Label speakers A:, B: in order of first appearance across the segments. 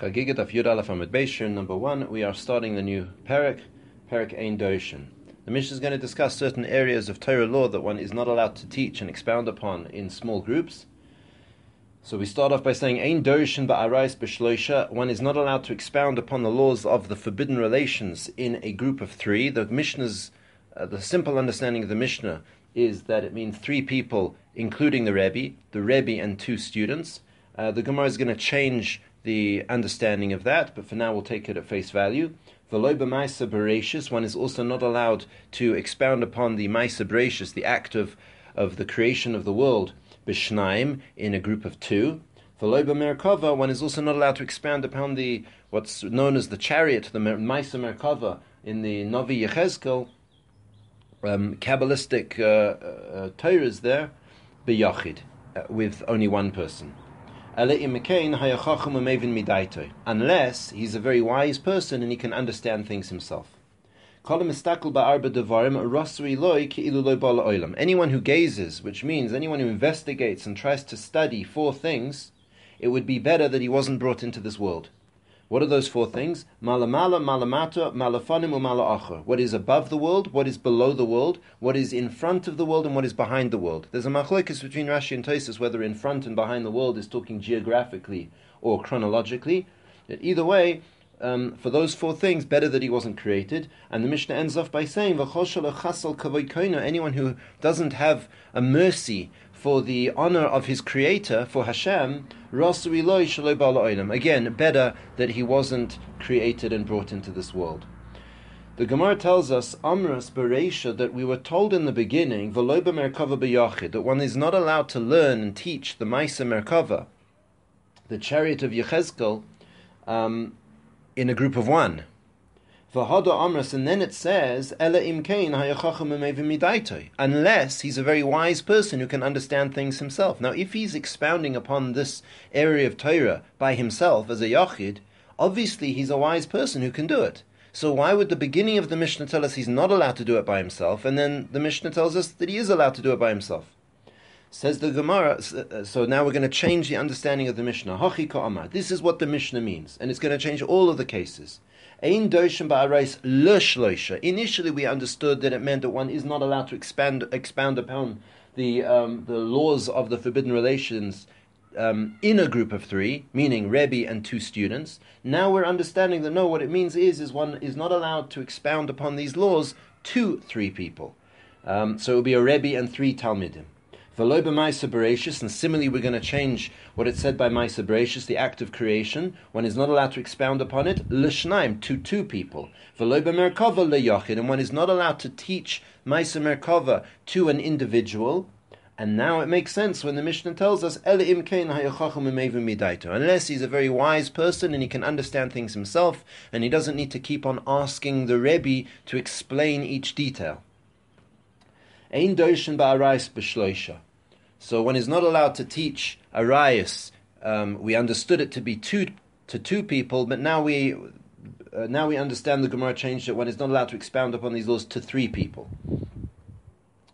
A: Chagigat of Yud Aleph number one, we are starting the new Perek, Perek Ein Doshin. The Mishnah is going to discuss certain areas of Torah law that one is not allowed to teach and expound upon in small groups. So we start off by saying Ein Doshin Ba'arais B'Shloisha, one is not allowed to expound upon the laws of the forbidden relations in a group of three. The Mishnah's, uh, the simple understanding of the Mishnah is that it means three people, including the Rebbe, the Rebbe and two students. Uh, the Gemara is going to change the understanding of that, but for now we'll take it at face value. V'loy b'maisa bereshis, one is also not allowed to expound upon the maisa bereshis, the act of, of the creation of the world, b'shnaim, in a group of two. V'loy b'merkava, one is also not allowed to expound upon the what's known as the chariot, the maisa merkava, in the Navi Yechezkel, um, Kabbalistic uh, uh, Torahs there, b'yachid, uh, with only one person. Unless he's a very wise person and he can understand things himself. Anyone who gazes, which means anyone who investigates and tries to study four things, it would be better that he wasn't brought into this world. What are those four things? Malamala, malamata, malafanim, malaacher. What is above the world, what is below the world, what is in front of the world, and what is behind the world. There's a machlokes between Rashi and Tosfos whether in front and behind the world is talking geographically or chronologically. Either way, um, for those four things, better that he wasn't created. And the Mishnah ends off by saying, anyone who doesn't have a mercy for the honor of his creator, for Hashem, again, better that he wasn't created and brought into this world. The Gemara tells us, Amras Bereisha, that we were told in the beginning, that one is not allowed to learn and teach the Maisa Merkava, the chariot of Yechezkel, um, in a group of one. V'hada amras, and then it says, Ela imkein unless he's a very wise person who can understand things himself. Now, if he's expounding upon this area of Torah by himself as a yachid, obviously he's a wise person who can do it. So why would the beginning of the Mishnah tell us he's not allowed to do it by himself, and then the Mishnah tells us that he is allowed to do it by himself? Says the Gemara, uh, so now we're going to change the understanding of the Mishnah. This is what the Mishnah means, and it's going to change all of the cases. Initially, we understood that it meant that one is not allowed to expand expound upon the um, the laws of the forbidden relations um, in a group of three, meaning Rebbe and two students. Now we're understanding that no, what it means is is one is not allowed to expound upon these laws to three people. Um, so it will be a Rebbe and three Talmidim. V'lo b'maisa bereshis, and similarly we're going to change what it said by maisa bereshis, the act of creation. One is not allowed to expound upon it. L'shnaim, to two people. V'lo b'merkava le'yachid, and one is not allowed to teach maisa merkava to an individual. And now it makes sense when the Mishnah tells us, unless he's a very wise person and he can understand things himself, and he doesn't need to keep on asking the Rebbe to explain each detail. Ein doishin ba'arayis b'shloisha. So one is not allowed to teach arayis. Um, we understood it to be two to two people, but now we uh, now we understand the Gemara changed that One is not allowed to expound upon these laws to three people.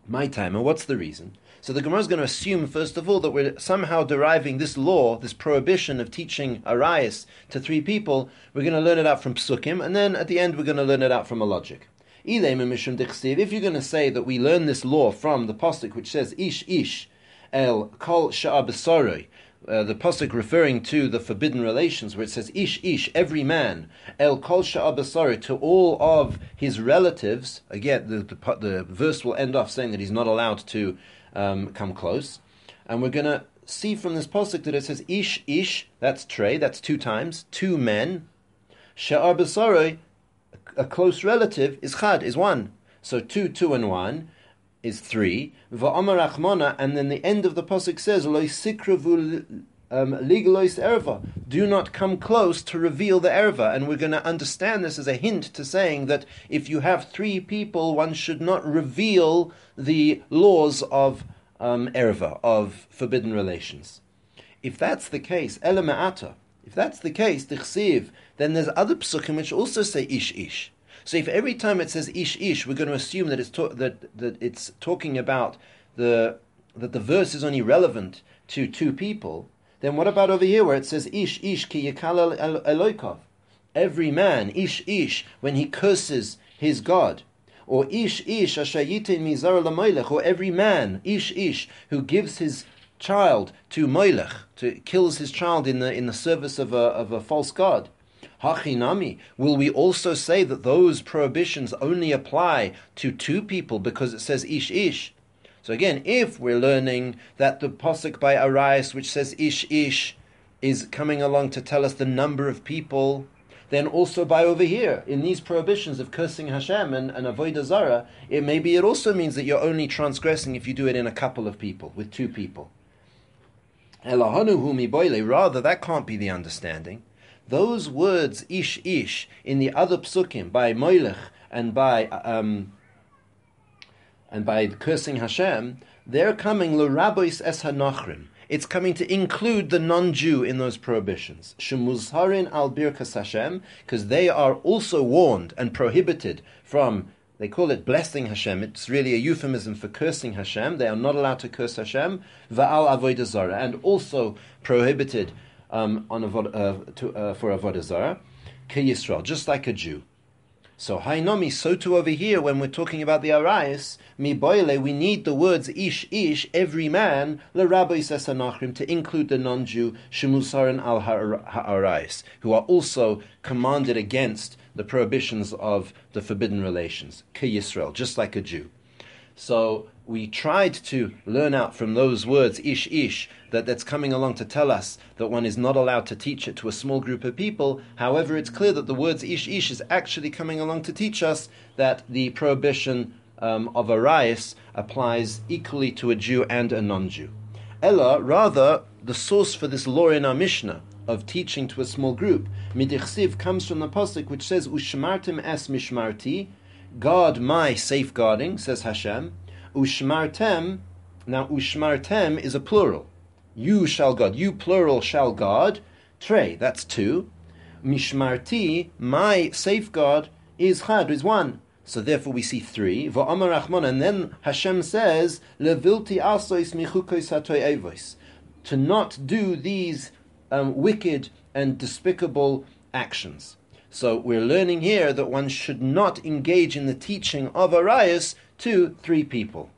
A: My time, and what's the reason? So the Gemara is going to assume, first of all, that we're somehow deriving this law, this prohibition of teaching arayis to three people. We're going to learn it out from psukim, and then at the end we're going to learn it out from a logic. If you're going to say that we learn this law from the pasuk which says ish ish el kol sha'abesaroi, uh, the pasuk referring to the forbidden relations, where it says ish ish every man el kol sha'abesaroi to all of his relatives. Again, the, the, the verse will end off saying that he's not allowed to um, come close, and we're going to see from this pasuk that it says ish ish. That's trey. That's two times two men. Sha'ar a close relative is chad, is one. So two, two, and one is three. Va'amar achmona, and then the end of the pasuk says, Lo sikravu um, erva. Do not come close to reveal the erva. And we're going to understand this as a hint to saying that if you have three people, one should not reveal the laws of um, erva, of forbidden relations. If that's the case, ela if that's the case, tichsiv, then there's other psukim which also say ish ish. So if every time it says ish ish, we're going to assume that it's that that it's talking about the that the verse is only relevant to two people, then what about over here where it says ish ish ki yikal eloikov? Every man, ish ish, when he curses his God, or ish ish ashayite mizar lamoilech, or every man, ish ish, who gives his child to moilech, to kills his child in the in the service of a of a false god. Hachinami, will we also say that those prohibitions only apply to two people because it says ish ish? So again, if we're learning that the posuk by Arias, which says ish ish, is coming along to tell us the number of people, then also by over here, in these prohibitions of cursing Hashem and, and avodah zara, it maybe it also means that you're only transgressing if you do it in a couple of people, with two people. Rather, that can't be the understanding. Those words ish ish in the other psukim by Moilech and by um, and by cursing Hashem, they're coming l'rabois es hanachrim. It's coming to include the non-Jew in those prohibitions. Shemuzharin al birkas Hashem, because they are also warned and prohibited from. They call it blessing Hashem. It's really a euphemism for cursing Hashem. They are not allowed to curse Hashem. Va'al avodah and also prohibited um, on avod, uh, to, uh, for avodah zara. Ke Yisrael, just like a Jew. So Hainomi, so too over here when we're talking about the Arayis, mi we need the words ish ish, every man, le rabbi sesanachrim, to include the non-Jew, shemusaran al ha'arayis, who are also commanded against the prohibitions of the forbidden relations, ke Yisrael, just like a Jew. So we tried to learn out from those words, ish ish, that that's coming along to tell us that one is not allowed to teach it to a small group of people. However, it's clear that the words ish ish is actually coming along to teach us that the prohibition um, of Arias applies equally to a Jew and a non-Jew. Ella, rather, the source for this law in our Mishnah of teaching to a small group, midichsiv, comes from the pasuk which says, "Ushmartim es mishmarti," God my safeguarding, says Hashem. Ushmartem, now ushmartem is a plural. You shall guard. You plural shall guard. Tre, that's two. Mishmarti, my safeguard, is chad, is one. So therefore we see three. Va'amar and then Hashem says, Levilti hatoy evos. To not do these um, wicked and despicable actions. So we're learning here that one should not engage in the teaching of Arias to three people.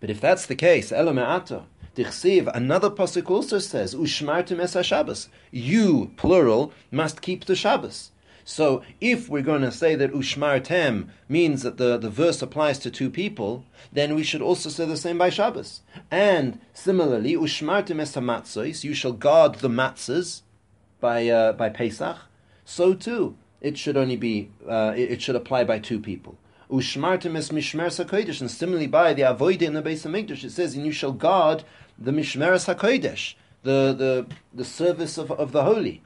A: But if that's the case, Elame'ata, Dichsiv, another pasuk also says, Ushmartim es Shabbos. You, plural, must keep the Shabbos. So if we're going to say that Ushmartem means that the, the verse applies to two people, then we should also say the same by Shabbos. And similarly, Ushmartem es Hamatzois, you shall guard the matzahs by, uh, by Pesach. So too, it should only be, uh, it, it should apply by two people. Ushmartim es mishmer sakodesh, and similarly by the avoid in the base of Mikdash, it says, and you shall guard the Mishmeres HaKodesh, the, the, the service of, of the holy.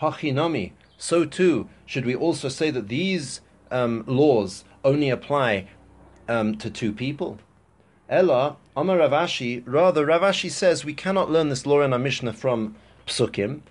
A: Hachinami, so too should we also say that these um, laws only apply um, to two people. Ella, Amar Rav Ashi, rather Rav Ashi says we cannot learn this law in our Mishnah from Psukim.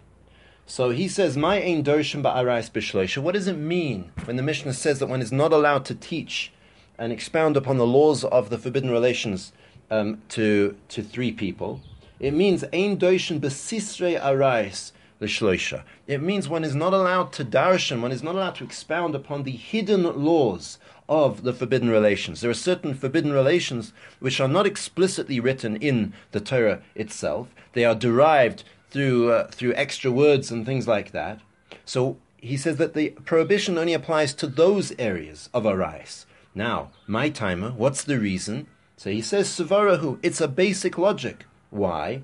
A: So he says, "My ein doshim ba'arais b'shloisha." What does it mean when the Mishnah says that one is not allowed to teach and expound upon the laws of the forbidden relations um, to to three people. It means ein doishin besisrei arais l'shloisha. It means one is not allowed to darshan, one is not allowed to expound upon the hidden laws of the forbidden relations. There are certain forbidden relations which are not explicitly written in the Torah itself. They are derived through uh, through extra words and things like that. So he says that the prohibition only applies to those areas of arais. Now, my timer, what's the reason? So he says, Savarahu, it's a basic logic. Why?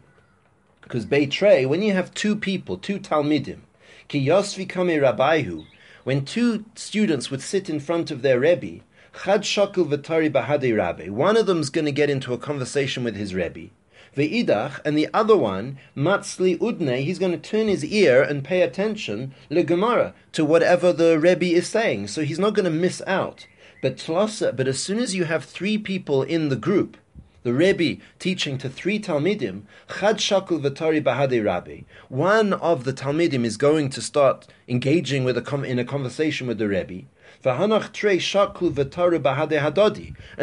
A: Because Beitrei, when you have two people, two Talmidim, Ki Yosvi Kame Rabaihu, when two students would sit in front of their Rebbe, Chad Shakul Vatari Bahade Rabbe, one of them's going to get into a conversation with his Rebbe, Ve'idach, and the other one, Matzli Udne, he's going to turn his ear and pay attention, Le Gemara, to whatever the Rebbe is saying, so he's not going to miss out. But tlasa, but as soon as you have three people in the group, the Rebbe teaching to three Talmidim, Chad Shakul Vatari Bahade Rabbi, one of the Talmidim is going to start engaging with a in a conversation with the Rebbe. And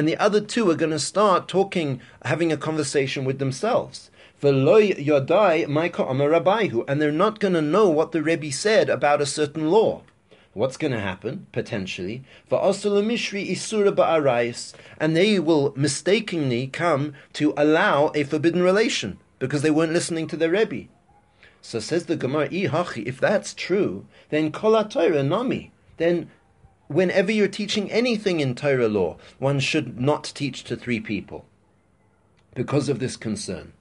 A: the other two are going to start talking, having a conversation with themselves. And they're not going to know what the Rebbe said about a certain law. What's going to happen, potentially? and they will mistakenly come to allow a forbidden relation because they weren't listening to their Rebbe. So says the Gemara, if that's true, then kol nami, then whenever you're teaching anything in Torah law, one should not teach to three people because of this concern.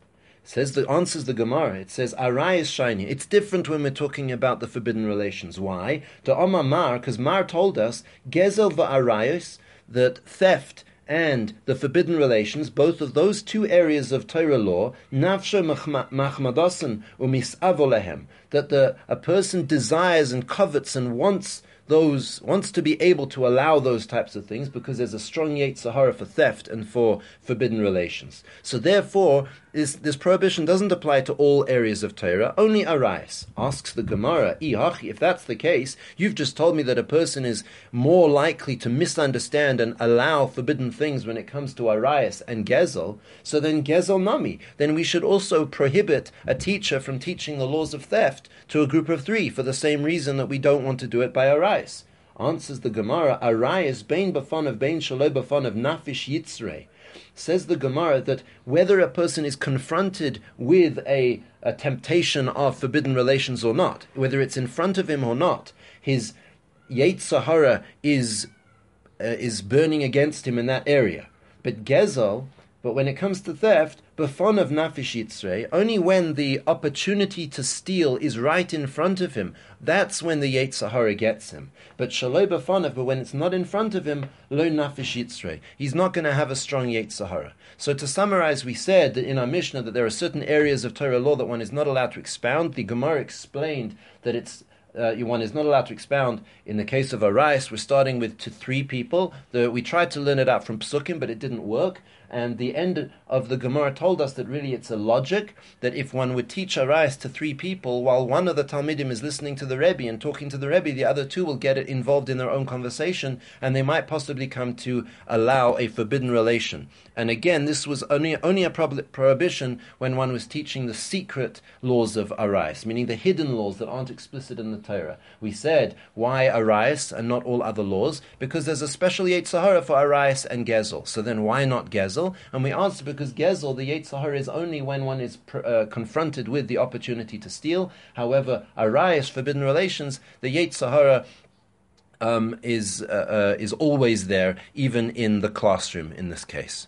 A: Says the answers the Gemara. It says Arai is shiny. It's different when we're talking about the forbidden relations. Why? The Omar Mar, because Mar told us Gezel va'arayos that theft and the forbidden relations, both of those two areas of Torah law, nafsha machmadasan umisavolehem, that the a person desires and covets and wants those wants to be able to allow those types of things because there's a strong Yetzer Hara for theft and for forbidden relations. So therefore, this, this prohibition doesn't apply to all areas of Torah, only Arais. Asks the Gemara, if that's the case, you've just told me that a person is more likely to misunderstand and allow forbidden things when it comes to Arais and Gezel, so then Gezel Nami, then we should also prohibit a teacher from teaching the laws of theft to a group of three for the same reason that we don't want to do it by Arais. Answers the Gemara, Arais, Bain Bafon of Bain Shaloi of Nafish Yitzrei. Says the Gemara that whether a person is confronted with a, a temptation of forbidden relations or not, whether it's in front of him or not, his Yetzer is uh, is burning against him in that area. But Gezel, but when it comes to theft, befon of nafish yitzrei, only when the opportunity to steal is right in front of him, that's when the Yetzer gets him. But shaloi befonav, but when it's not in front of him, lo nafish yitzrei, he's not going to have a strong Yetzer So to summarize, we said in our Mishnah that there are certain areas of Torah law that one is not allowed to expound. The Gemara explained that it's uh, one is not allowed to expound. In the case of Arais, we're starting with to three people. The, we tried to learn it out from psukim, but it didn't work. And the end of the Gemara told us that really it's a logic that if one would teach Arayas to three people, while one of the Talmidim is listening to the Rebbe and talking to the Rebbe, the other two will get involved in their own conversation, and they might possibly come to allow a forbidden relation. And again, this was only, only a prohibition when one was teaching the secret laws of Arayas, meaning the hidden laws that aren't explicit in the Torah. We said, why Arayas and not all other laws? Because there's a special Yetzer Hara for Arayas and Gezel. So then why not Gezel? Gezel, and we answer because Gezel, the Yetzer Hara, is only when one is uh, confronted with the opportunity to steal. However, Arayas, forbidden relations, the Yetzer Hara um, is, uh, uh, is always there, even in the classroom in this case.